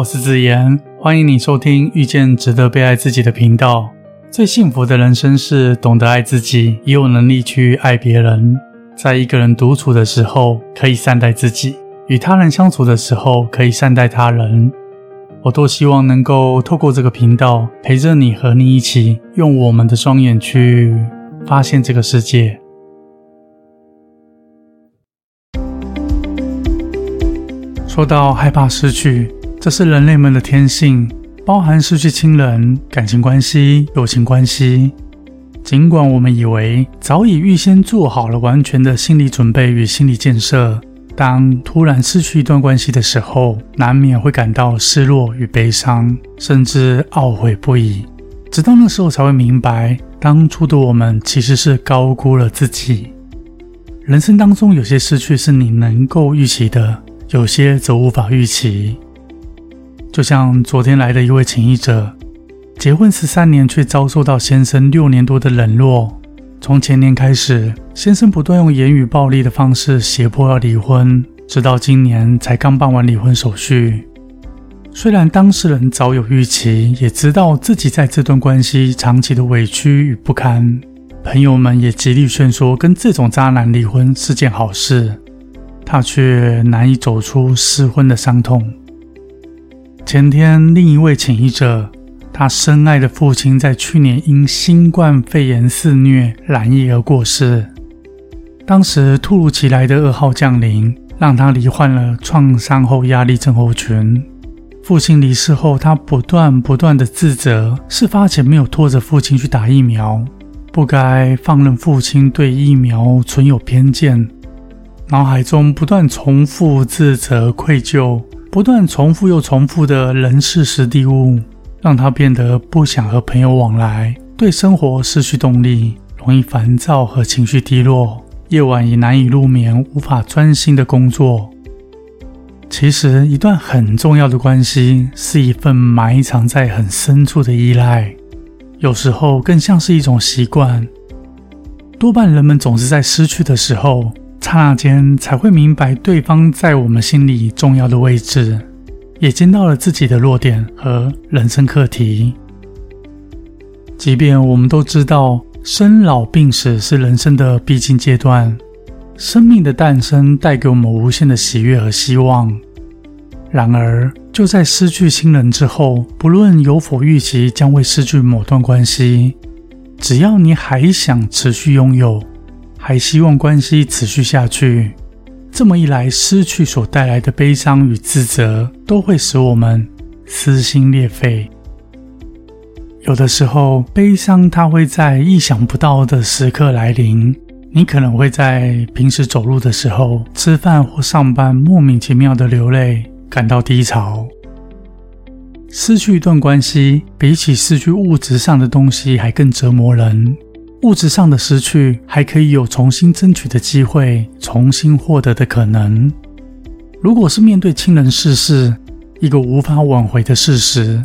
我是子言，欢迎你收听遇见值得被爱自己的频道。最幸福的人生是懂得爱自己，也有能力去爱别人。在一个人独处的时候，可以善待自己；与他人相处的时候，可以善待他人。我多希望能够透过这个频道，陪着你和你一起，用我们的双眼去发现这个世界。说到害怕失去，这是人类们的天性，包含失去亲人、感情关系、友情关系。尽管我们以为早已预先做好了完全的心理准备与心理建设，当突然失去一段关系的时候，难免会感到失落与悲伤，甚至懊悔不已。直到那时候才会明白，当初的我们其实是高估了自己。人生当中有些失去是你能够预期的。有些则无法预期，就像昨天来的一位情谊者，结婚十三年却遭受到先生六年多的冷落。从前年开始，先生不断用言语暴力的方式胁迫要离婚，直到今年才刚办完离婚手续。虽然当事人早有预期，也知道自己在这段关系长期的委屈与不堪，朋友们也极力劝说跟这种渣男离婚是件好事。他却难以走出失婚的伤痛。前天，另一位请医者，他深爱的父亲在去年因新冠肺炎肆虐染疫而过世。当时突如其来的噩耗降临，让他罹患了创伤后压力症候群。父亲离世后，他不断不断的自责，事发前没有拖着父亲去打疫苗，不该放任父亲对疫苗存有偏见。脑海中不断重复自责、愧疚，不断重复又重复的人事实地物，让他变得不想和朋友往来，对生活失去动力，容易烦躁和情绪低落，夜晚也难以入眠，无法专心的工作。其实，一段很重要的关系是一份埋藏在很深处的依赖，有时候更像是一种习惯。多半人们总是在失去的时候。刹那间才会明白对方在我们心里重要的位置，也见到了自己的弱点和人生课题。即便我们都知道生老病死是人生的必经阶段，生命的诞生带给我们无限的喜悦和希望。然而，就在失去亲人之后，不论有否预期将会失去某段关系，只要你还想持续拥有。还希望关系持续下去，这么一来，失去所带来的悲伤与自责，都会使我们撕心裂肺。有的时候，悲伤它会在意想不到的时刻来临。你可能会在平时走路的时候、吃饭或上班，莫名其妙的流泪，感到低潮。失去一段关系，比起失去物质上的东西，还更折磨人。物质上的失去，还可以有重新争取的机会，重新获得的可能。如果是面对亲人逝世，一个无法挽回的事实，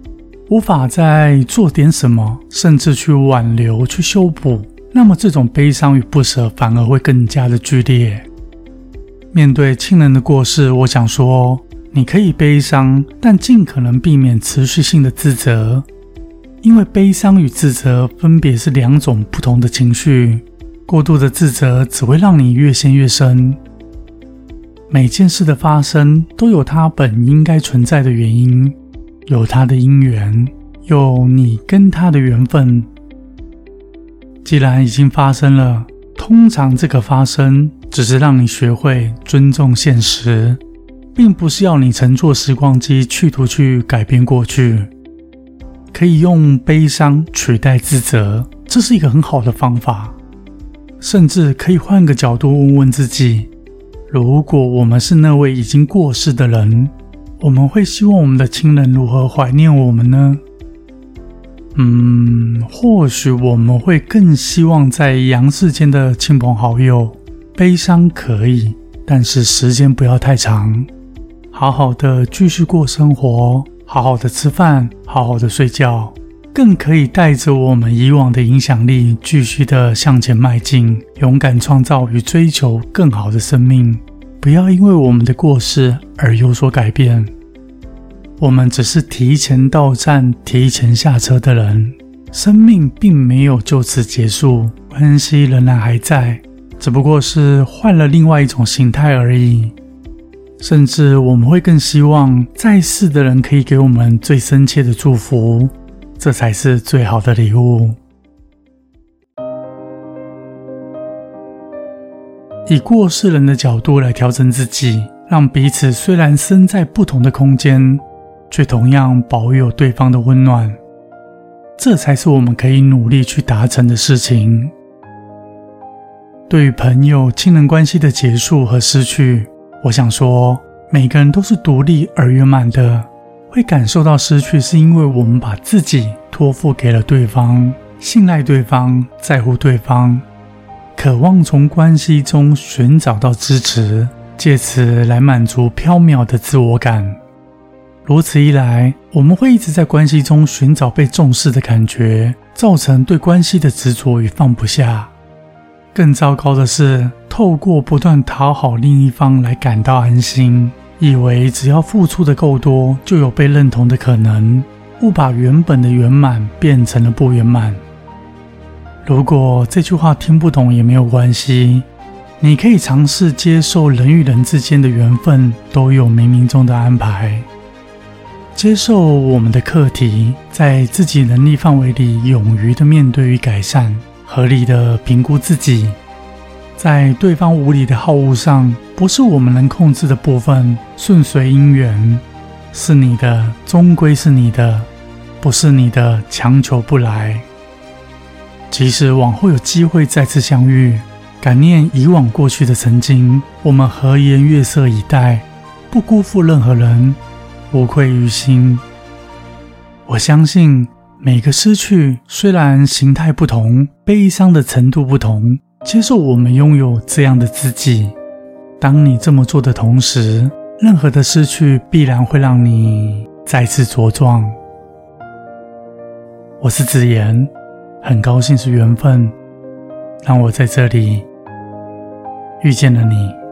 无法再做点什么，甚至去挽留、去修补，那么这种悲伤与不舍反而会更加的剧烈。面对亲人的过世，我想说，你可以悲伤，但尽可能避免持续性的自责。因为悲伤与自责分别是两种不同的情绪，过度的自责只会让你越陷越深。每件事的发生都有它本应该存在的原因，有它的因缘，有你跟它的缘分。既然已经发生了，通常这个发生只是让你学会尊重现实，并不是要你乘坐时光机去图去改变过去。可以用悲伤取代自责，这是一个很好的方法。甚至可以换个角度问问自己：如果我们是那位已经过世的人，我们会希望我们的亲人如何怀念我们呢？嗯，或许我们会更希望在阳世间的亲朋好友。悲伤可以，但是时间不要太长，好好的继续过生活。好好的吃饭，好好的睡觉，更可以带着我们以往的影响力，继续的向前迈进，勇敢创造与追求更好的生命。不要因为我们的过失而有所改变。我们只是提前到站、提前下车的人，生命并没有就此结束，关系仍然还在，只不过是换了另外一种形态而已。甚至我们会更希望在世的人可以给我们最深切的祝福，这才是最好的礼物。以过世人的角度来调整自己，让彼此虽然身在不同的空间，却同样保有对方的温暖，这才是我们可以努力去达成的事情。对于朋友、亲人关系的结束和失去，我想说，每个人都是独立而圆满的。会感受到失去，是因为我们把自己托付给了对方，信赖对方，在乎对方。渴望从关系中寻找到支持，借此来满足飘渺的自我感。如此一来，我们会一直在关系中寻找被重视的感觉，造成对关系的执着与放不下。更糟糕的是，透过不断讨好另一方来感到安心，以为只要付出的够多，就有被认同的可能，误把原本的圆满变成了不圆满。如果这句话听不懂也没有关系，你可以尝试接受人与人之间的缘分都有冥冥中的安排，接受我们的课题，在自己能力范围里勇于的面对与改善，合理的评估自己，在对方无理的好恶上，不是我们能控制的部分，顺随因缘，是你的终归是你的，不是你的强求不来。即使往后有机会再次相遇，感念以往过去的曾经，我们和颜悦色以待，不辜负任何人，无愧于心。我相信每个失去虽然形态不同，悲伤的程度不同，接受我们拥有这样的自己。当你这么做的同时，任何的失去必然会让你再次茁壮。我是子言。很高兴是缘分，让我在这里遇见了你。